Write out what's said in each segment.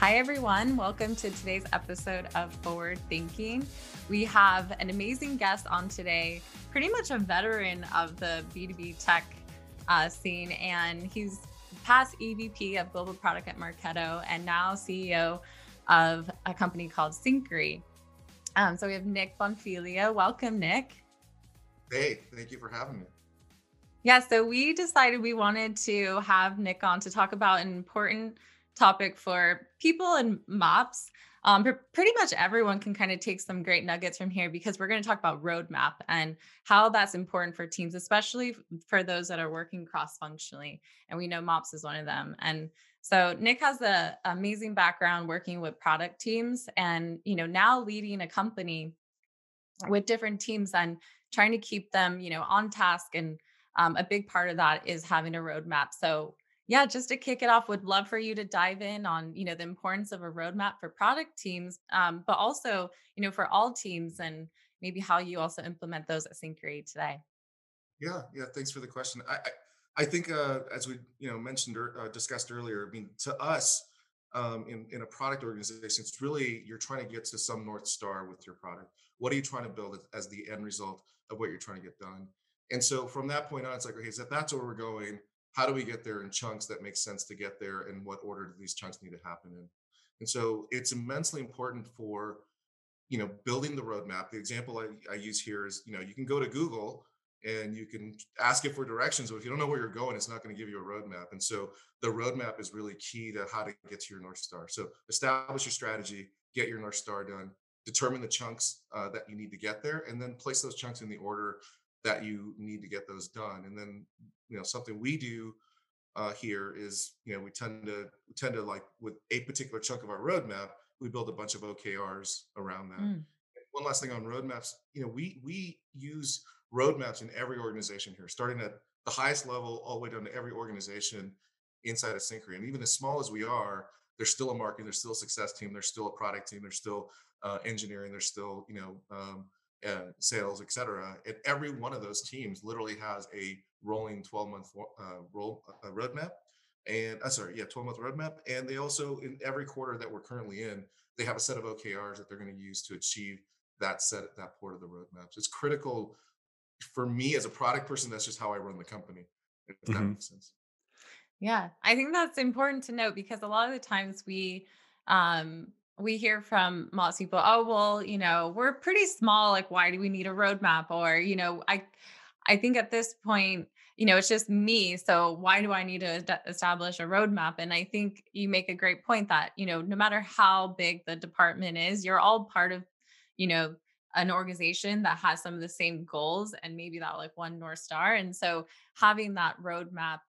Hi, everyone. Welcome to today's episode of Forward Thinking. We have an amazing guest on today, pretty much a veteran of the B2B tech uh, scene, and he's past EVP of Global Product at Marketo and now CEO of a company called Syncari. Um, so we have Nick Bonfiglio. Welcome, Nick. Hey, thank you for having me. Yeah, so we decided we wanted to have Nick on to talk about an important topic for people and mops. Um, pretty much everyone can kind of take some great nuggets from here because we're going to talk about roadmap and how that's important for teams, especially for those that are working cross functionally. And we know MOPS is one of them. And so Nick has an amazing background working with product teams and, you know, now leading a company with different teams and trying to keep them, you know, on task. And um, a big part of that is having a roadmap. So yeah, just to kick it off, would love for you to dive in on, you know, the importance of a roadmap for product teams, um, but also, you know, for all teams and maybe how you also implement those at Syncari today. Yeah, yeah. Thanks for the question. I, I, I think uh, as we, you know, mentioned or uh, discussed earlier, I mean, to us, um, in, in a product organization, it's really you're trying to get to some north star with your product. What are you trying to build as the end result of what you're trying to get done? And so from that point on, it's like, okay, so if that's where we're going, how do we get there in chunks that make sense to get there and what order do these chunks need to happen in? And so it's immensely important for you know building the roadmap. The example I, I, use here is you know you can go to google and you can ask it for directions but if you don't know where you're going it's not going to give you a roadmap. And so the roadmap is really key to how to get to your north star. So establish your strategy get your north star done determine the chunks uh, that you need to get there and then place those chunks in the order that you need to get those done. And then, you know, something we do uh, here is, you know, we tend to we tend to like with a particular chunk of our roadmap, we build a bunch of OKRs around that. Mm. One last thing on roadmaps, you know, we we use roadmaps in every organization here, starting at the highest level all the way down to every organization inside of Syncari. And even as small as we are, there's still a marketing, there's still a success team, there's still a product team, there's still uh, engineering, there's still, you know, um, uh, sales, et cetera. And every one of those teams literally has a rolling 12 month uh, roll uh, roadmap. And uh, sorry, yeah, 12 month roadmap. And they also, in every quarter that we're currently in, they have a set of OKRs that they're going to use to achieve that set, that part of the roadmap. So it's critical for me as a product person. That's just how I run the company. If mm-hmm. that makes sense. Yeah, I think that's important to note because a lot of the times we um, we hear from most people, oh, well, you know, we're pretty small. Like, why do we need a roadmap? Or, you know, I, I think at this point, you know, it's just me. So why do I need to establish a roadmap? And I think you make a great point that, you know, no matter how big the department is, you're all part of, you know, an organization that has some of the same goals and maybe that like one North Star. And so having that roadmap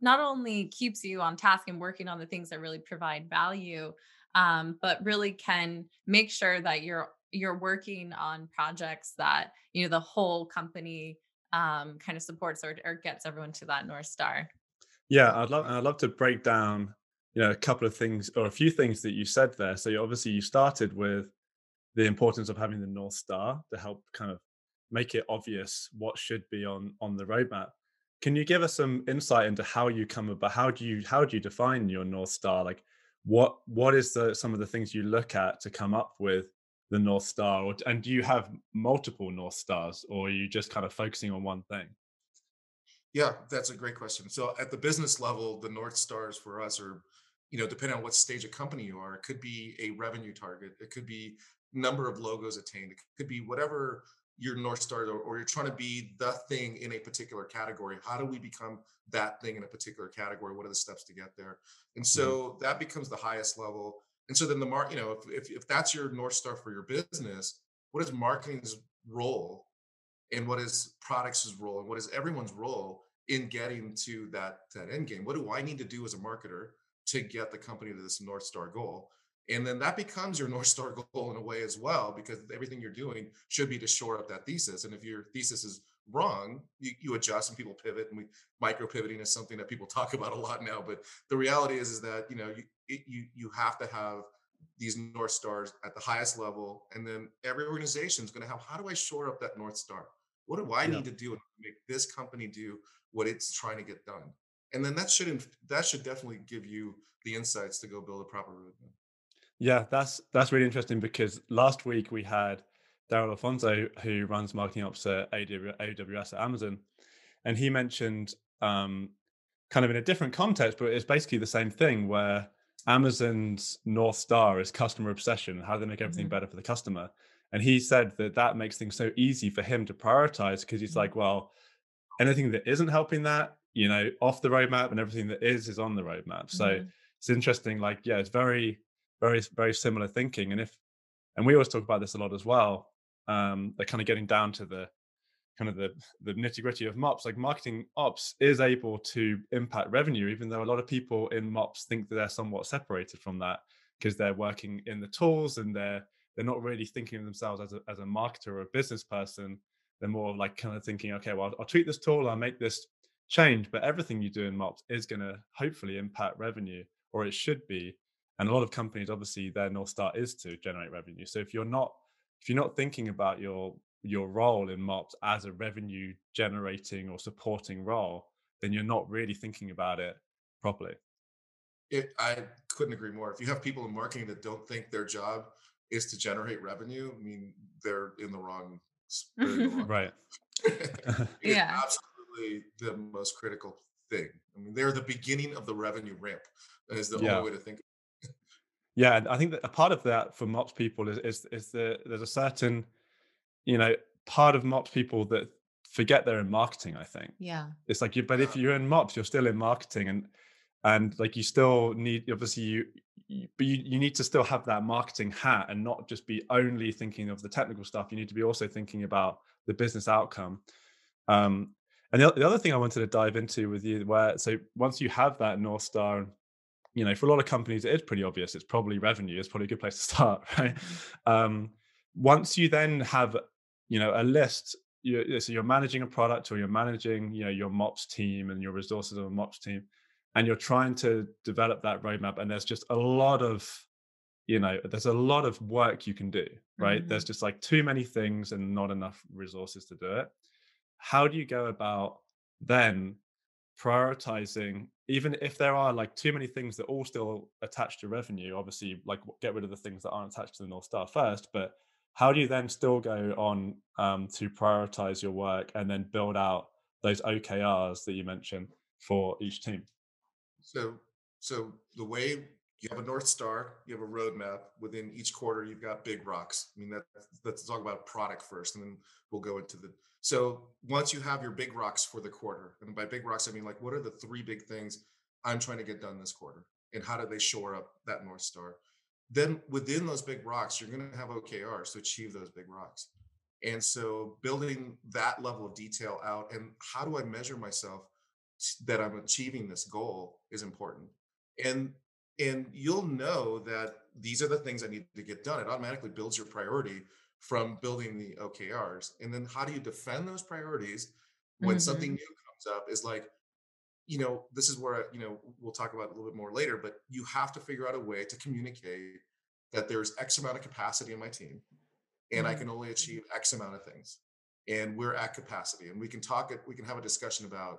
not only keeps you on task and working on the things that really provide value, um, but really can make sure that you're you're working on projects that you know the whole company um, kind of supports or, or gets everyone to that north star. Yeah, I'd love I'd love to break down you know a couple of things or a few things that you said there. So you, obviously you started with the importance of having the north star to help kind of make it obvious what should be on on the roadmap. Can you give us some insight into how you come about how do you how do you define your north star? Like what what is the some of the things you look at to come up with the north star? Or, and do you have multiple north stars or are you just kind of focusing on one thing? Yeah that's a great question. So at the business level the north stars for us are you know depending on what stage of company you are it could be a revenue target it could be number of logos attained it could be whatever your north star or, or, you're trying to be the thing in a particular category how do we become that thing in a particular category? What are the steps to get there? And so mm-hmm. that becomes the highest level. And so then the mark you know if, if, if that's your north star for your business what is marketing's role and what is products' role and what is everyone's role in getting to that that end game? What do i need to do as a marketer to get the company to this north star goal and then that becomes your North Star goal in a way as well, because everything you're doing should be to shore up that thesis. And if your thesis is wrong, you, you adjust and people pivot. And we micro pivoting is something that people talk about a lot now. But the reality is, is that you know you it, you you have to have these north stars at the highest level, and then every organization is going to have how do I shore up that north star? What do I yeah. need to do to make this company do what it's trying to get done? And then that should that should definitely give you the insights to go build a proper roadmap. Yeah, that's that's really interesting because last week we had Darrell Alfonso, who runs marketing ops at AWS at Amazon, and he mentioned um, kind of in a different context, but it's basically the same thing where Amazon's North Star is customer obsession, how they make everything mm-hmm. better for the customer. And he said that that makes things so easy for him to prioritize because he's mm-hmm. like, well, anything that isn't helping that, you know, off the roadmap and everything that is, is on the roadmap. So mm-hmm. it's interesting. Like, yeah, it's very, very, very similar thinking. And if, and we always talk about this a lot as well, um, they're kind of getting down to the kind of the the nitty gritty of mops like marketing ops is able to impact revenue even though a lot of people in mops think that they're somewhat separated from that because they're working in the tools and they're they're not really thinking of themselves as a, as a marketer or a business person they're more like kind of thinking okay well I'll, I'll treat this tool i'll make this change but everything you do in mops is going to hopefully impact revenue or it should be and a lot of companies obviously their north star is to generate revenue. So if you're not if you're not thinking about your your role in mops as a revenue generating or supporting role then you're not really thinking about it properly. It, i couldn't agree more. If you have people in marketing that don't think their job is to generate revenue i mean they're in the wrong, in the wrong right. Yeah. absolutely the most critical thing. I mean they're the beginning of the revenue ramp is the yeah. only way to think yeah i think that a part of that for mops people is is, is the there's a certain you know, part of mops people that forget they're in marketing, I think. Yeah. It's like you but if you're in mops, you're still in marketing and and like you still need obviously you, you but you, you need to still have that marketing hat and not just be only thinking of the technical stuff. You need to be also thinking about the business outcome. Um, and the, the other thing I wanted to dive into with you, where so once you have that North Star, you know, for a lot of companies, it is pretty obvious. It's probably revenue. It's probably a good place to start, right? Mm-hmm. Um, once you then have you know a list you, so you're managing a product or you're managing you know your mops team and your resources of a mops team and you're trying to develop that roadmap and there's just a lot of you know there's a lot of work you can do right mm-hmm. there's just like too many things and not enough resources to do it how do you go about then prioritizing even if there are like too many things that all still attached to revenue obviously like get rid of the things that aren't attached to the north star first but how do you then still go on um, to prioritize your work and then build out those okrs that you mentioned for each team? So so the way you have a north star you have a roadmap within each quarter you've got big rocks i mean that let's talk about product first and then we'll go into the so once you have your big rocks for the quarter and by big rocks i mean like what are the three big things i'm trying to get done this quarter and how do they shore up that north star then within those big rocks, you're going to have OKRs to achieve those big rocks. And so building that level of detail out and how do I measure myself that I'm achieving this goal is important. And and you'll know that these are the things I need to get done. It automatically builds your priority from building the OKRs. And then how do you defend those priorities when mm-hmm. something new comes up is like you know, this is where, you know, we'll talk about a little bit more later, but you have to figure out a way to communicate that there's X amount of capacity in my team and I mm-hmm. can only achieve X amount of things. And we're at capacity. And we can talk, we can have a discussion about,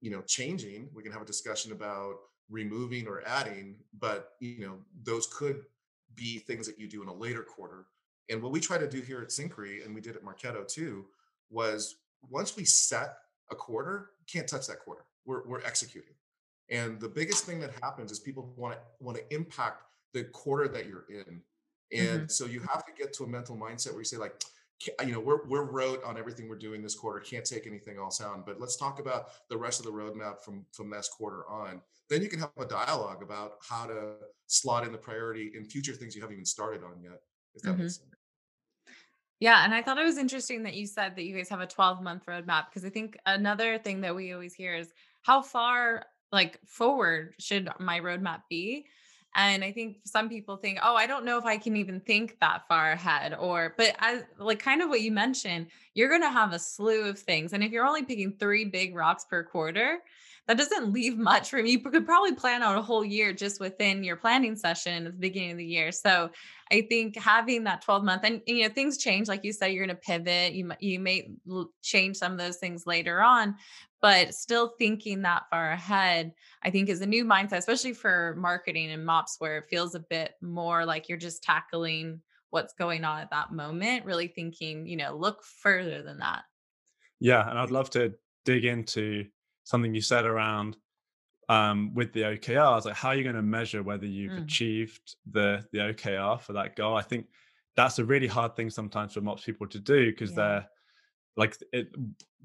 you know, changing. We can have a discussion about removing or adding, but you know, those could be things that you do in a later quarter. And what we try to do here at Syncari, and we did at Marketo too, was once we set a quarter, can't touch that quarter we're, we're executing. And the biggest thing that happens is people want to want to impact the quarter that you're in. And mm-hmm. so you have to get to a mental mindset where you say, like, you know, we're we're wrote on everything we're doing this quarter, can't take anything else on. But let's talk about the rest of the roadmap from from this quarter on. Then you can have a dialogue about how to slot in the priority in future things you haven't even started on yet. If that mm-hmm. makes sense. Yeah. And I thought it was interesting that you said that you guys have a 12 month roadmap because I think another thing that we always hear is how far like forward should my roadmap be? And I think some people think, oh, I don't know if I can even think that far ahead. Or, but as like kind of what you mentioned, you're going to have a slew of things. And if you're only picking three big rocks per quarter, that doesn't leave much room. You could probably plan out a whole year just within your planning session at the beginning of the year. So I think having that 12 month and you know things change, like you said, you're going to pivot. You you may change some of those things later on, but still thinking that far ahead, I think is a new mindset, especially for marketing and MOPS, where it feels a bit more like you're just tackling what's going on at that moment. Really thinking, you know, look further than that. Yeah, and I'd love to dig into something you said around um, with the OKRs, like how are you going to measure whether you've mm. achieved the the OKR for that goal? I think that's a really hard thing sometimes for most people to do because yeah. they're like it,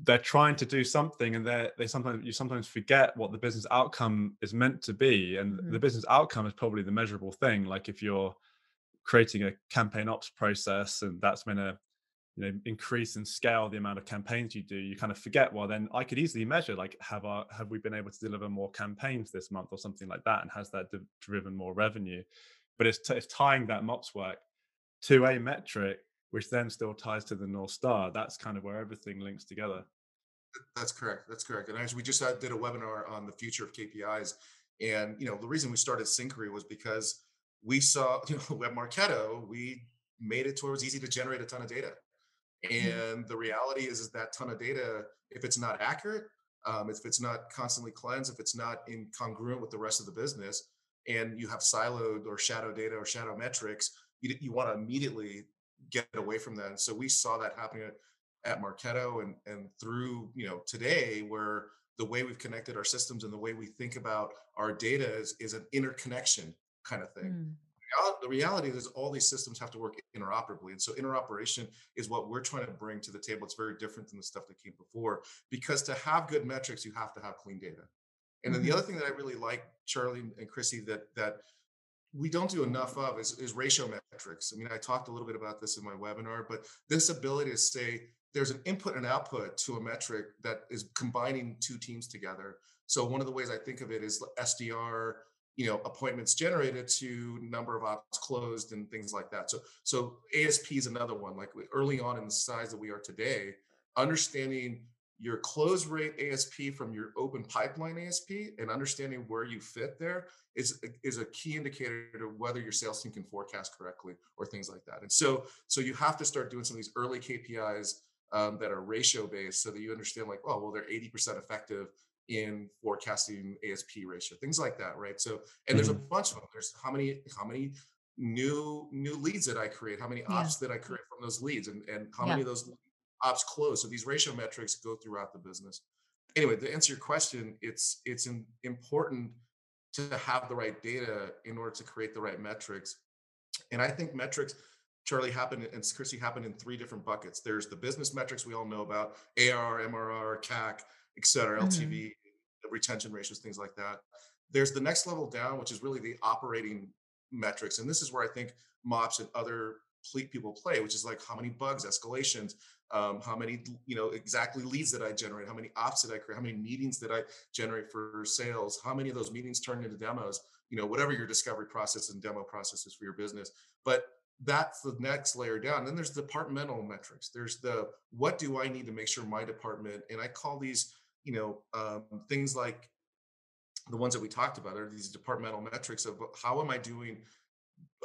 they're trying to do something and they they sometimes you sometimes forget what the business outcome is meant to be and mm-hmm. the business outcome is probably the measurable thing like if you're creating a campaign ops process and that's going to you know increase and scale the amount of campaigns you do you kind of forget well then i could easily measure like have our have we been able to deliver more campaigns this month or something like that and has that driven more revenue? But it's, t- it's tying that mops work to a metric which then still ties to the north star. That's kind of where everything links together. That's correct that's correct and as we just uh, did a webinar on the future of kpis and you know the reason we started Syncari was because we saw you know at marketo we made it towards easy to generate a ton of data. And the reality is, is that ton of data, if it's not accurate, um, if it's not constantly cleansed, if it's not incongruent with the rest of the business, and you have siloed or shadow data or shadow metrics, you, you want to immediately get away from that. And so we saw that happening at, at Marketo and, and through, you know, today where the way we've connected our systems and the way we think about our data is, is an interconnection kind of thing. Mm the reality is all these systems have to work interoperably. And so interoperation is what we're trying to bring to the table. It's very different than the stuff that came before because to have good metrics, you have to have clean data. And then mm-hmm. the other thing that I really like, Charlie and Chrissy, that that we don't do enough of is, is ratio metrics. I mean, I talked a little bit about this in my webinar, but this ability to say there's an input and output to a metric that is combining two teams together. So one of the ways I think of it is SDR you know appointments generated to number of ops closed and things like that. So so asp is another one like early on in the size that we are today understanding your close rate asp from your open pipeline asp and understanding where you fit there is is a key indicator to whether your sales team can forecast correctly or things like that. And so so you have to start doing some of these early kpis um, that are ratio based so that you understand like oh well they're 80% effective in forecasting ASP ratio, things like that, right? So, and there's a mm-hmm. bunch of them. There's how many how many new new leads that I create, how many ops yeah. that I create from those leads, and and how yeah. many of those ops close. So these ratio metrics go throughout the business. Anyway, to answer your question, it's it's in, important to have the right data in order to create the right metrics. And I think metrics, Charlie, happen and Chrissy happen in three different buckets. There's the business metrics we all know about, AR, MRR, CAC, et cetera, mm-hmm. LTV, retention ratios, things like that. There's the next level down, which is really the operating metrics. And this is where I think MOPS and other people play, which is like how many bugs, escalations, um, how many, you know, exactly leads that I generate, how many ops did I create, how many meetings did I generate for sales, how many of those meetings turned into demos, you know, whatever your discovery process and demo process is for your business. But that's the next layer down. Then there's departmental metrics. There's the what do I need to make sure my department, and I call these you know um, things like the ones that we talked about are these departmental metrics of how am I doing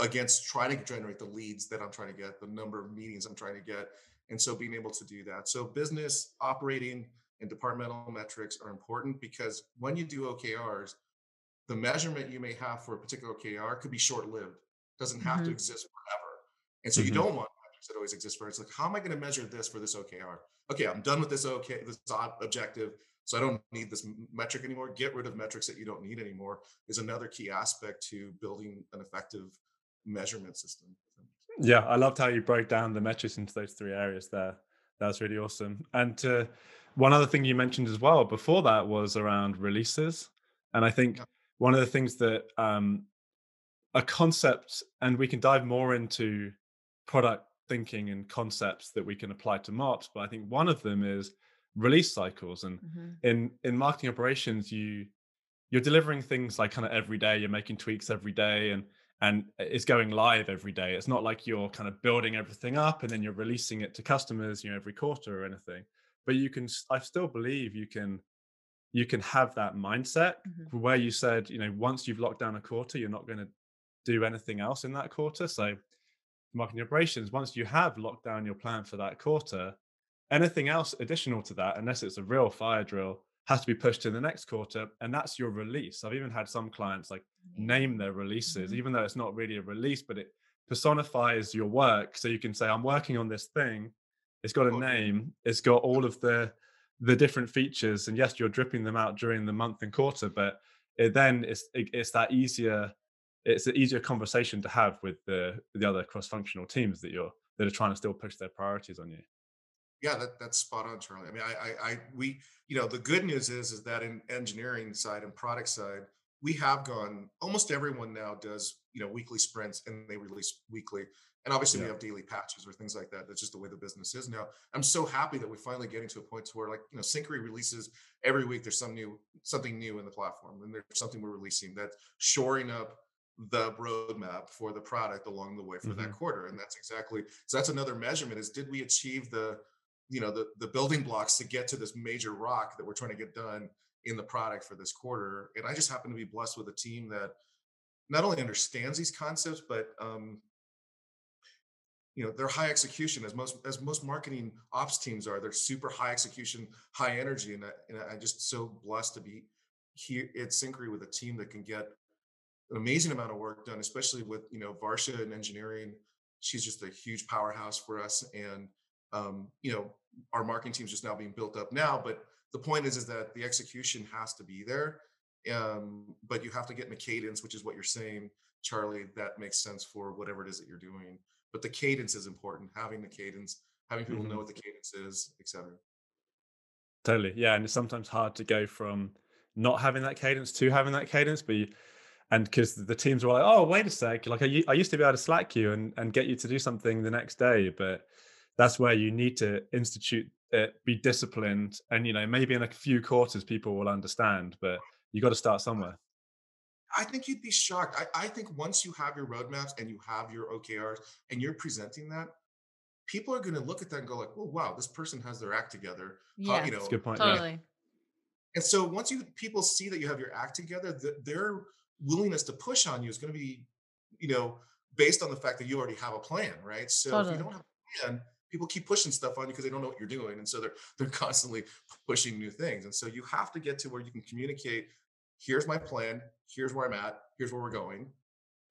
against trying to generate the leads that I'm trying to get, the number of meetings I'm trying to get, and so being able to do that. So business operating and departmental metrics are important because when you do OKRs, the measurement you may have for a particular OKR could be short-lived. Doesn't have mm-hmm. to exist forever, and so mm-hmm. you don't want that always exist forever. It's like how am I going to measure this for this OKR? Okay, I'm done with this. Okay, this objective so I don't need this metric anymore. Get rid of metrics that you don't need anymore is another key aspect to building an effective measurement system. Yeah, I loved how you broke down the metrics into those three areas there. That was really awesome. And uh, one other thing you mentioned as well before that was around releases. And I think yeah. one of the things that um, a concept, and we can dive more into product thinking and concepts that we can apply to MOPS, but I think one of them is release cycles and mm-hmm. in in marketing operations you you're delivering things like kind of every day you're making tweaks every day and and it's going live every day. It's not like you're kind of building everything up and then you're releasing it to customers, you know, every quarter or anything. But you can, I still believe you can, you can have that mindset mm-hmm. where you said, you know, once you've locked down a quarter, you're not going to do anything else in that quarter. So, marketing operations, once you have locked down your plan for that quarter, anything else additional to that, unless it's a real fire drill, has to be pushed to the next quarter and that's your release. I've even had some clients like name their releases mm-hmm. even though it's not really a release but it personifies your work. So you can say i'm working on this thing. It's got a name. It's got all of the the different features and yes you're dripping them out during the month and quarter but it then it's it, it's that easier it's an easier conversation to have with the the other cross-functional teams that you're that are trying to still push their priorities on you yeah, that, that's spot on, Charlie. I mean, I, I, I, we, you know, the good news is, is that in engineering side and product side, we have gone. Almost everyone now does, you know, weekly sprints and they release weekly. And obviously, yeah. we have daily patches or things like that. That's just the way the business is now. I'm so happy that we're finally getting to a point to where, like, you know, Syncari releases every week. There's some new, something new in the platform, and there's something we're releasing that's shoring up the roadmap for the product along the way for mm-hmm. that quarter. And that's exactly so. That's another measurement: is did we achieve the you know the the building blocks to get to this major rock that we're trying to get done in the product for this quarter and i just happen to be blessed with a team that not only understands these concepts but um you know they're high execution as most as most marketing ops teams are they're super high execution high energy and, I, and i'm just so blessed to be here at Syncari with a team that can get an amazing amount of work done especially with you know varsha and engineering she's just a huge powerhouse for us and um, you know, our marketing team is just now being built up now. But the point is, is that the execution has to be there. Um, but you have to get in a cadence, which is what you're saying, Charlie, that makes sense for whatever it is that you're doing. But the cadence is important, having the cadence, having people mm-hmm. know what the cadence is, etc. Totally. Yeah. And it's sometimes hard to go from not having that cadence to having that cadence, but you, and because the teams were like, oh, wait a sec, like I, I used to be able to slack you and, and get you to do something the next day, but that's where you need to institute it, be disciplined, and you know maybe in a few quarters people will understand, but you got to start somewhere. I think you'd be shocked. I, I think once you have your roadmaps and you have your OKRs and you're presenting that, people are going to look at that and go like, "Oh, wow, this person has their act together." Yeah, How, you know, that's a good point. Totally. Yeah. And so once you people see that you have your act together, the, their willingness to push on you is going to be, you know, based on the fact that you already have a plan, right? So totally. if you don't have a plan, people keep pushing stuff on you because they don't know what you're doing and so they're they're constantly pushing new things and so you have to get to where you can communicate here's my plan here's where i'm at here's where we're going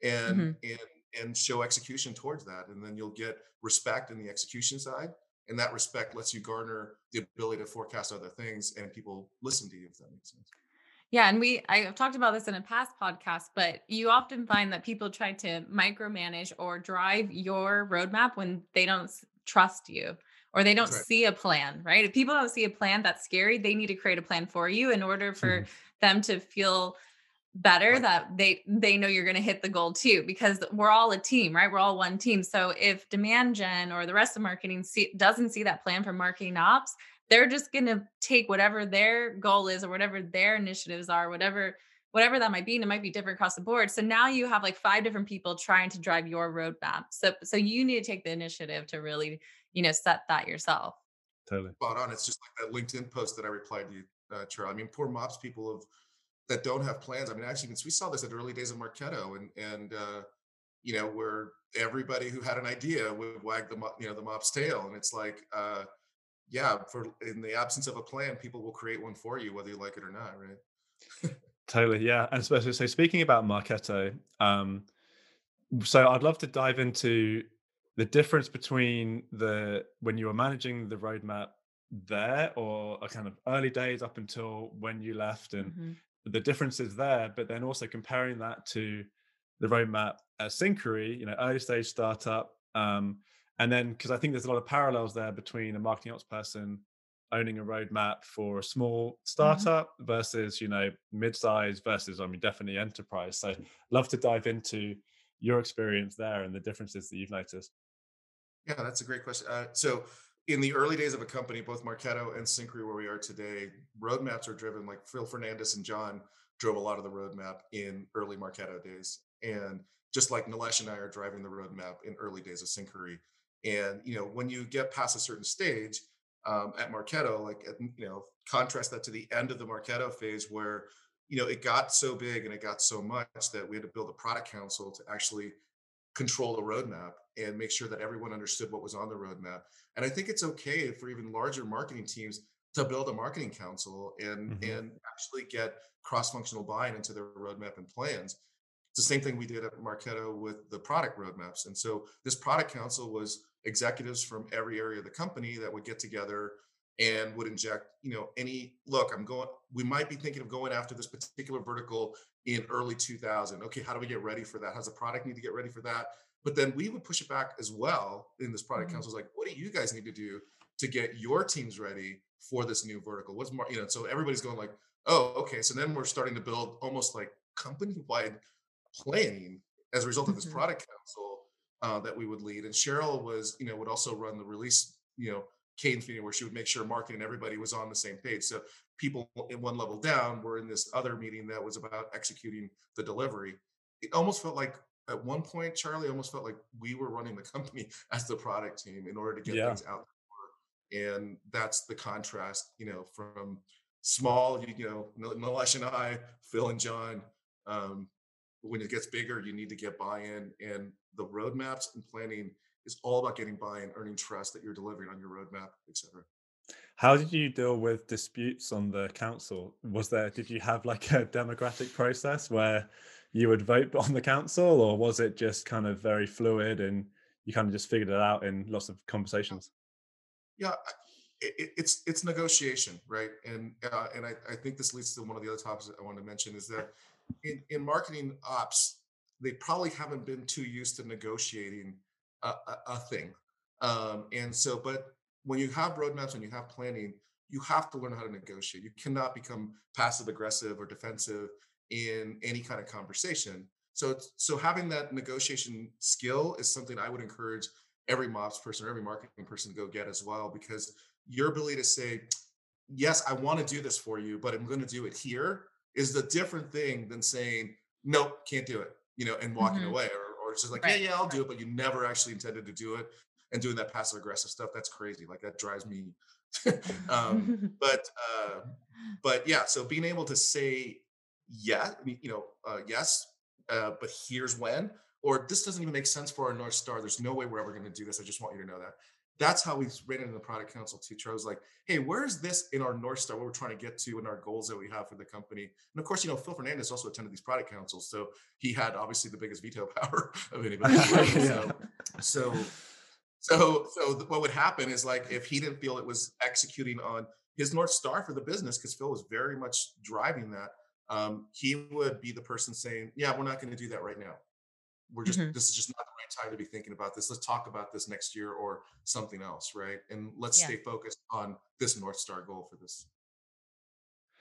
and mm-hmm. and and show execution towards that and then you'll get respect in the execution side and that respect lets you garner the ability to forecast other things and people listen to you if that makes sense yeah, and we I've talked about this in a past podcast, but you often find that people try to micromanage or drive your roadmap when they don't trust you or they don't right. see a plan, right? If people don't see a plan that's scary, they need to create a plan for you in order for mm-hmm. them to feel better right. that they they know you're going to hit the goal too because we're all a team right we're all one team so if demand gen or the rest of marketing see, doesn't see that plan for marketing ops they're just going to take whatever their goal is or whatever their initiatives are whatever whatever that might be and it might be different across the board. So now you have like five different people trying to drive your roadmap. So so you need to take the initiative to really you know set that yourself. Totally. Spot on. It's just like that linkedin post that i replied to you uh, Charlie. i mean poor mops people of that don't have plans. I mean actually we saw this at the early days of marketo and and uh you know where everybody who had an idea would wag the you know the mop's tail and it's like uh yeah for in the absence of a plan people will create one for you whether you like it or not right Totally, yeah. And so, so speaking about Marketo, um, so I'd love to dive into the difference between the when you were managing the roadmap there or a kind of early days up until when you left and mm-hmm. the differences there, but then also comparing that to the roadmap at Syncari, you know, early stage startup. Um, and then because I think there's a lot of parallels there between a marketing ops person owning a roadmap for a small mm-hmm. startup mm-hmm. versus you know mid-size versus i mean definitely enterprise so love to dive into your experience there and the differences that you've noticed yeah that's a great question uh, so in the early days of a company both marketo and Syncari where we are today roadmaps are driven like phil fernandez and Jon drove a lot of the roadmap in early marketo days And just like Nilesh and I are driving the roadmap in early days of Syncari. And you know, when you get past a certain stage um, at Marketo, like at, you know, contrast that to the end of the Marketo phase where you know it got so big and it got so much that we had to build a product council to actually control the roadmap and make sure that everyone understood what was on the roadmap. And I think it's okay for even larger marketing teams to build a marketing council and mm-hmm. and actually get cross-functional buy-in into their roadmap and plans. It's the same thing we did at Marketo with the product roadmaps. And so this product council was executives from every area of the company that would get together and would inject, you know, any look, I'm going, we might be thinking of going after this particular vertical in early 2000. Okay, how do we get ready for that? How's the product need to get ready for that? But then we would push it back as well in this product mm-hmm. council. Like, what do you guys need to do to get your teams ready for this new vertical? What's more, you know, so everybody's going like, oh, okay. So then we're starting to build almost like company-wide planning as a result of this mm-hmm. product council uh, that we would lead. And Cheryl was, you know, would also run the release, you know, cadence meeting where she would make sure marketing and everybody was on the same page. So people in one level down were in this other meeting that was about executing the delivery. It almost felt like at one point, Charlie, almost felt like we were running the company as the product team in order to get yeah. things out and that's the contrast, you know, from small, you, know, Nilesh and I, Phil and Jon. Um, when it gets bigger, you need to get buy-in, and the roadmaps and planning is all about getting buy-in, earning trust that you're delivering on your roadmap, et cetera. How did you deal with disputes on the council? Was there did you have like a democratic process where you would vote on the council, or was it just kind of very fluid and you kind of just figured it out in lots of conversations? Yeah, it, it's it's negotiation, right? And uh, and I, I think this leads to one of the other topics I want to mention is that in, in marketing ops, they probably haven't been too used to negotiating a, a, a thing. Um, and so, but when you have roadmaps and you have planning, you have to learn how to negotiate. You cannot become passive aggressive or defensive in any kind of conversation. So, so having that negotiation skill is something I would encourage every MOPS person or every marketing person to go get as well, because your ability to say, yes, I want to do this for you, but I'm going to do it here is the different thing than saying, nope, can't do it, you know, and walking mm-hmm. away. Or, or just like, right. yeah, yeah, I'll do it, but you never actually intended to do it. And doing that passive aggressive stuff, that's crazy. Like that drives me. um, but, uh, but yeah, so being able to say, yeah, you know, uh, yes, uh, but here's when, or this doesn't even make sense for our North Star. There's no way we're ever going to do this. I just want you to know that. That's how we ran into the product council too. Charles like, hey, where's this in our North Star, what we're trying to get to and our goals that we have for the company? And of course, you know, Phil Fernandez also attended these product councils. So he had obviously the biggest veto power of anybody. yeah. So, so, so what would happen is like, if he didn't feel it was executing on his North Star for the business, because Phil was very much driving that, um, he would be the person saying, yeah, we're not going to do that right now we're just mm-hmm. this is just not the right time to be thinking about this let's talk about this next year or something else right and let's yeah. stay focused on this north star goal for this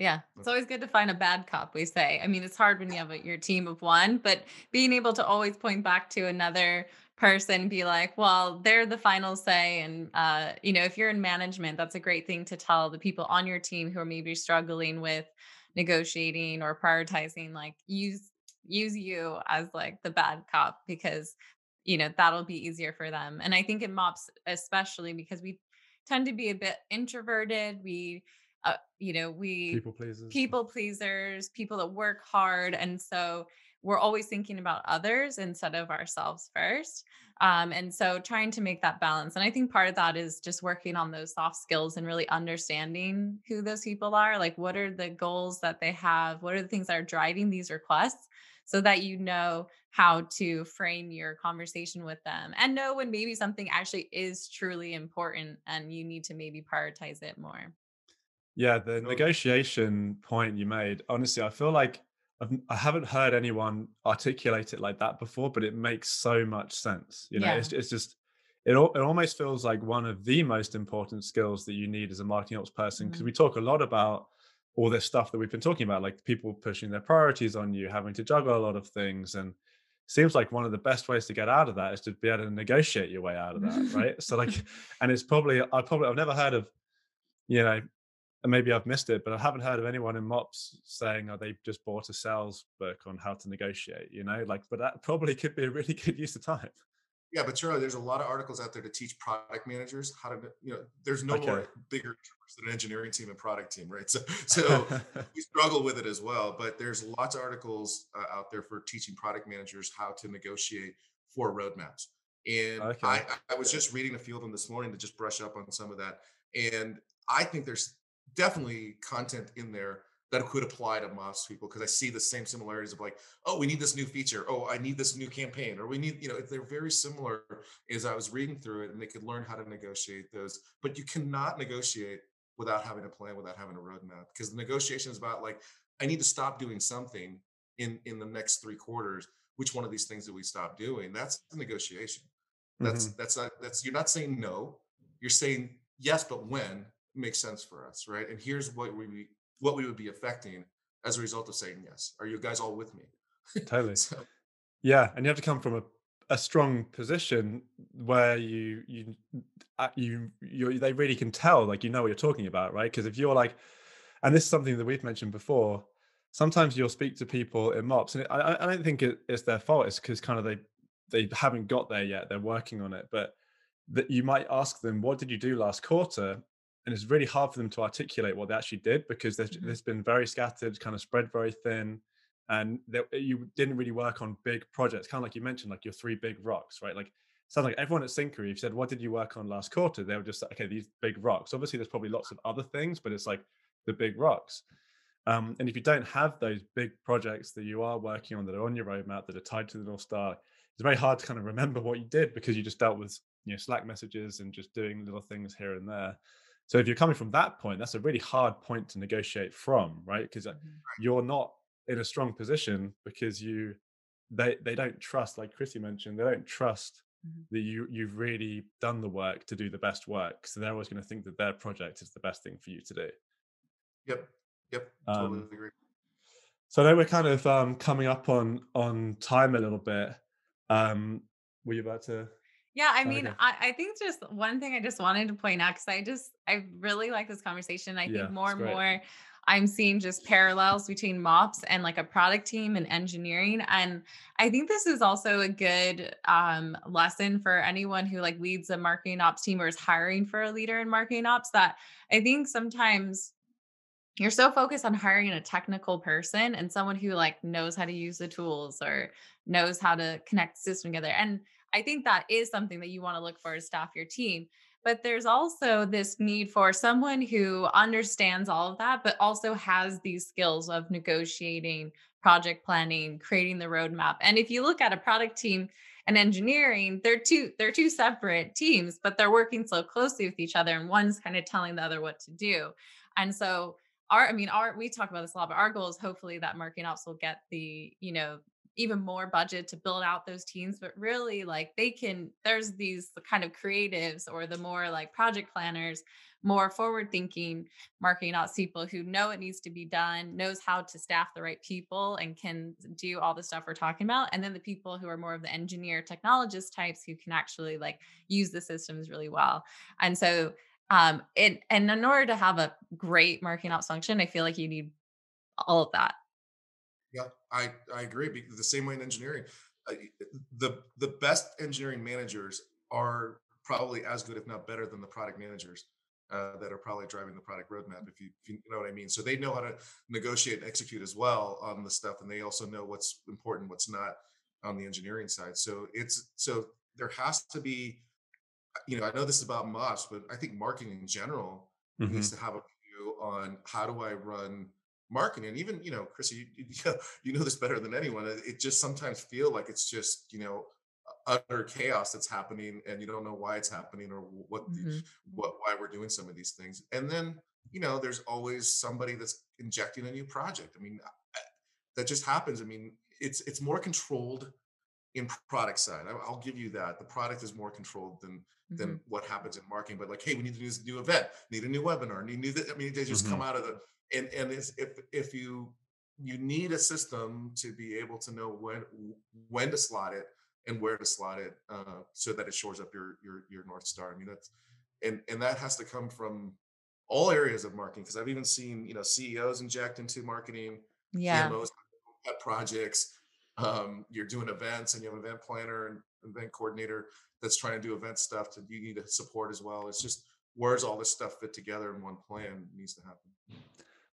yeah, it's always good to find a bad cop, we say. I mean, it's hard when you have a, your team of one, but being able to always point back to another person, be like, well, they're the final say. And, uh, you know, if you're in management, that's a great thing to tell the people on your team who are maybe struggling with negotiating or prioritizing, like, use use you as like the bad cop because you know that'll be easier for them and i think in mops especially because we tend to be a bit introverted we uh, you know we people pleasers. people pleasers people that work hard and so we're always thinking about others instead of ourselves first um, and so trying to make that balance and i think part of that is just working on those soft skills and really understanding who those people are like what are the goals that they have what are the things that are driving these requests so that you know how to frame your conversation with them and know when maybe something actually is truly important and you need to maybe prioritize it more. Yeah, the negotiation point you made, honestly, I feel like I've, I haven't heard anyone articulate it like that before, but it makes so much sense. You know, yeah. it's, it's just, it, it almost feels like one of the most important skills that you need as a marketing ops person because mm-hmm. we talk a lot about all this stuff that we've been talking about, like people pushing their priorities on you, having to juggle a lot of things. And seems like one of the best ways to get out of that is to be able to negotiate your way out of that. Right. so like, and it's probably, I probably, I've never heard of, you know, and maybe I've missed it, but I haven't heard of anyone in MOPS saying, "Oh, they just bought a sales book on how to negotiate." You know, like, but that probably could be a really good use of time. Yeah, but Charlie, there's a lot of articles out there to teach product managers how to, you know, there's no okay. more bigger than an engineering team and product team, right? So, so we struggle with it as well. But there's lots of articles uh, out there for teaching product managers how to negotiate for roadmaps. And okay. I, I was just reading a few of them this morning to just brush up on some of that. And I think there's definitely content in there that could apply to MOPS people because I see the same similarities of like, oh, we need this new feature. Oh, I need this new campaign, or we need, you know, they're very similar as I was reading through it and they could learn how to negotiate those. But you cannot negotiate without having a plan, without having a roadmap, because the negotiation is about like, I need to stop doing something in in the next three quarters. Which one of these things do we stop doing? That's the negotiation. That's mm-hmm. that's not that's you're not saying no. You're saying yes, but when makes sense for us, right? And here's what we what we would be affecting as a result of saying yes. Are you guys all with me? Totally. so, yeah, and you have to come from a, a strong position where you you uh, you you they really can tell like you know what you're talking about, right? Because if you're like, and this is something that we've mentioned before. Sometimes you'll speak to people in MOPS, and I, I don't think it, it's their fault. It's because kind of they they haven't got there yet. They're working on it, but that you might ask them, "What did you do last quarter?" And it's really hard for them to articulate what they actually did because there's, mm-hmm. there's been very scattered, kind of spread very thin, and there, you didn't really work on big projects. Kind of like you mentioned, like your three big rocks, right? Like sounds like everyone at Syncari, if you said, "What did you work on last quarter?" They were just like, "Okay, these big rocks." Obviously, there's probably lots of other things, but it's like the big rocks. Um, and if you don't have those big projects that you are working on that are on your roadmap that are tied to the North Star, it's very hard to kind of remember what you did because you just dealt with you know Slack messages and just doing little things here and there. So if you're coming from that point, that's a really hard point to negotiate from, right? Because uh, mm-hmm. you're not in a strong position because you they they don't trust, like Chrissy mentioned, they don't trust mm-hmm. that you you've really done the work to do the best work. So they're always going to think that their project is the best thing for you to do. Yep. Yep. Totally um, agree. So I know we're kind of um, coming up on on time a little bit. Um, were you about to yeah, I mean, okay. I, I think just one thing I just wanted to point out because I just I really like this conversation. I yeah, think more and more I'm seeing just parallels between MOPS and like a product team and engineering. And I think this is also a good um, lesson for anyone who like leads a marketing ops team or is hiring for a leader in marketing ops that I think sometimes you're so focused on hiring a technical person and someone who like knows how to use the tools or knows how to connect the system together. And I think that is something that you want to look for to staff your team. But there's also this need for someone who understands all of that, but also has these skills of negotiating, project planning, creating the roadmap. And if you look at a product team and engineering, they're two they're two separate teams, but they're working so closely with each other, and one's kind of telling the other what to do. And so our i mean our we talk about this a lot but our goal is hopefully that marketing ops will get the you know even more budget to build out those teams but really like they can there's these kind of creatives or the more like project planners more forward thinking marketing ops people who know it needs to be done knows how to staff the right people and can do all the stuff we're talking about and then the people who are more of the engineer technologist types who can actually like use the systems really well. And so um it and in order to have a great marketing ops function i feel like you need all of that yeah, I, I agree. The same way in engineering, the the best engineering managers are probably as good, if not better, than the product managers uh, that are probably driving the product roadmap. If you, if you know what I mean. So they know how to negotiate and execute as well on the stuff, and they also know what's important, what's not on the engineering side. So it's so there has to be, you know, I know this is about MOPS, but I think marketing in general mm-hmm. needs to have a view on how do I run marketing and even you know chrissy you, you, know this better than anyone it just sometimes feel like it's just you know utter chaos that's happening and you don't know why it's happening or what mm-hmm. what why we're doing some of these things and then you know there's always somebody that's injecting a new project i mean that just happens i mean it's it's more controlled in product side i'll give you that the product is more controlled than mm-hmm. than what happens in marketing but like hey we need to do this new event need a new webinar need new i mean they just mm-hmm. come out of the and and if if you you need a system to be able to know when when to slot it and where to slot it uh, so that it shores up your your your north star. I mean that's and and that has to come from all areas of marketing because I've even seen you know CEOs inject into marketing, yeah, PMOs, pet projects. Um, you're doing events and you have an event planner and event coordinator that's trying to do event stuff to you need to support as well. It's just where's all this stuff fit together in one plan needs to happen.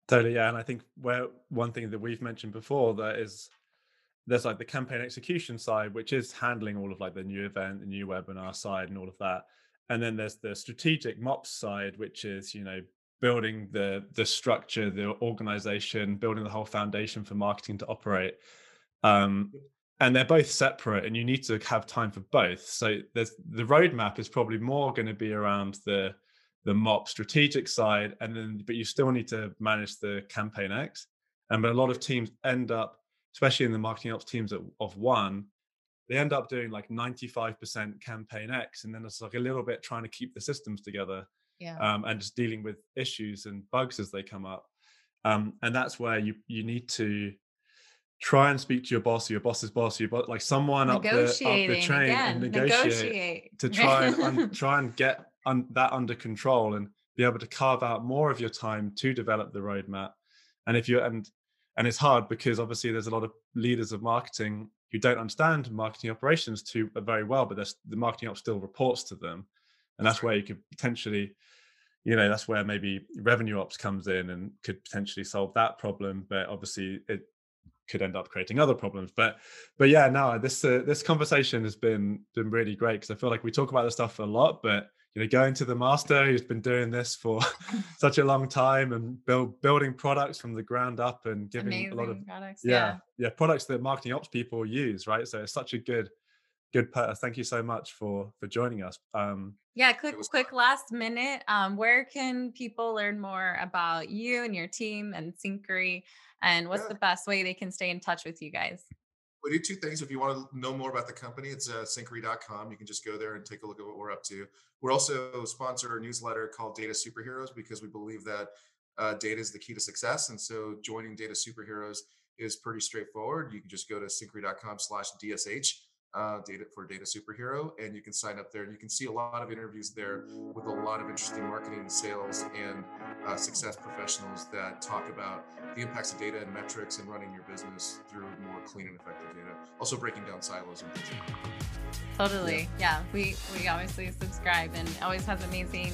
Totally, yeah. And I think where one thing that we've mentioned before that is there's like the campaign execution side, which is handling all of like the new event, the new webinar side, and all of that. And then there's the strategic MOPS side, which is you know building the the structure, the organization, building the whole foundation for marketing to operate. Um, and they're both separate, and you need to have time for both. So there's the roadmap is probably more going to be around the the MOP strategic side, and then but you still need to manage the campaign X. And but a lot of teams end up, especially in the marketing ops teams of, of one, they end up doing like 95% campaign X, and then it's like a little bit trying to keep the systems together, yeah, um, and just dealing with issues and bugs as they come up. Um, and that's where you you need to try and speak to your boss, or your boss's boss, your boss, like someone up the up the train again. and negotiate, negotiate. to try and un, try and get un, that under control and be able to carve out more of your time to develop the roadmap. And if you and and it's hard because obviously there's a lot of leaders of marketing who don't understand marketing operations too uh, very well, but the marketing ops still reports to them, and that's where you could potentially, you know, that's where maybe revenue ops comes in and could potentially solve that problem. But obviously it could end up creating other problems. But but yeah, no, this uh, this conversation has been been really great because I feel like we talk about this stuff a lot, but you know, going to the master who's been doing this for such a long time and build building products from the ground up and giving Amazing a lot of products. yeah, Yeah. yeah products that marketing ops people use, right? So it's such a good good. Thank you so much for for joining us. Um, Yeah, quick, quick last minute. Um, where can people learn more about you and your team and Syncari? And what's Yeah. the best way they can stay in touch with you guys? We do two things. If you want to know more about the company, it's uh. You can just go there and take a look at what we're up to. We're also sponsor a newsletter called Data Superheroes because we believe that uh, data is the key to success. And so joining Data Superheroes is pretty straightforward. You can just go to syncari.com slash DSH uh, data for data superhero and you can sign up there and you can see a lot of interviews there with a lot of interesting marketing sales and uh, success professionals that talk about the impacts of data and metrics and running your business through more clean and effective data also breaking down silos and things. Totally. Yeah. We we obviously subscribe and always has amazing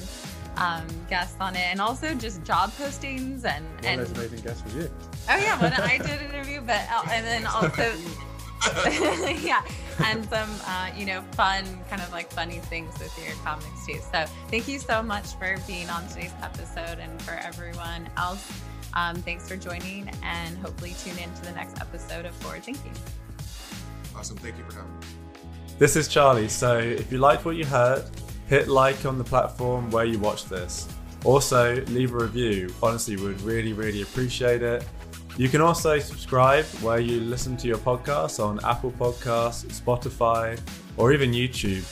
um, guests on it, and also just job postings and one and of amazing guests was you. oh yeah, when I did an interview, but uh, and then also yeah, and some uh, you know fun kind of like funny things with your comics too. So thank you so much for being on today's episode, and for everyone else. Um, thanks for joining, and hopefully tune in to the next episode of Forward Thinking. awesome. Thank you for having me. This is Charlie. So if you liked what you heard, hit like on the platform where you watch this. Also, leave a review. Honestly, we'd really, really appreciate it. You can also subscribe where you listen to your podcasts on Apple Podcasts, Spotify, or even YouTube.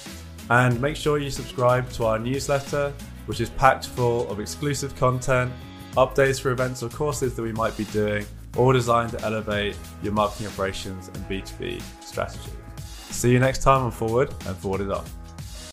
And make sure you subscribe to our newsletter, which is packed full of exclusive content, updates for events or courses that we might be doing, all designed to elevate your marketing operations and B2B strategy. See you next time on Forward and Forward it up.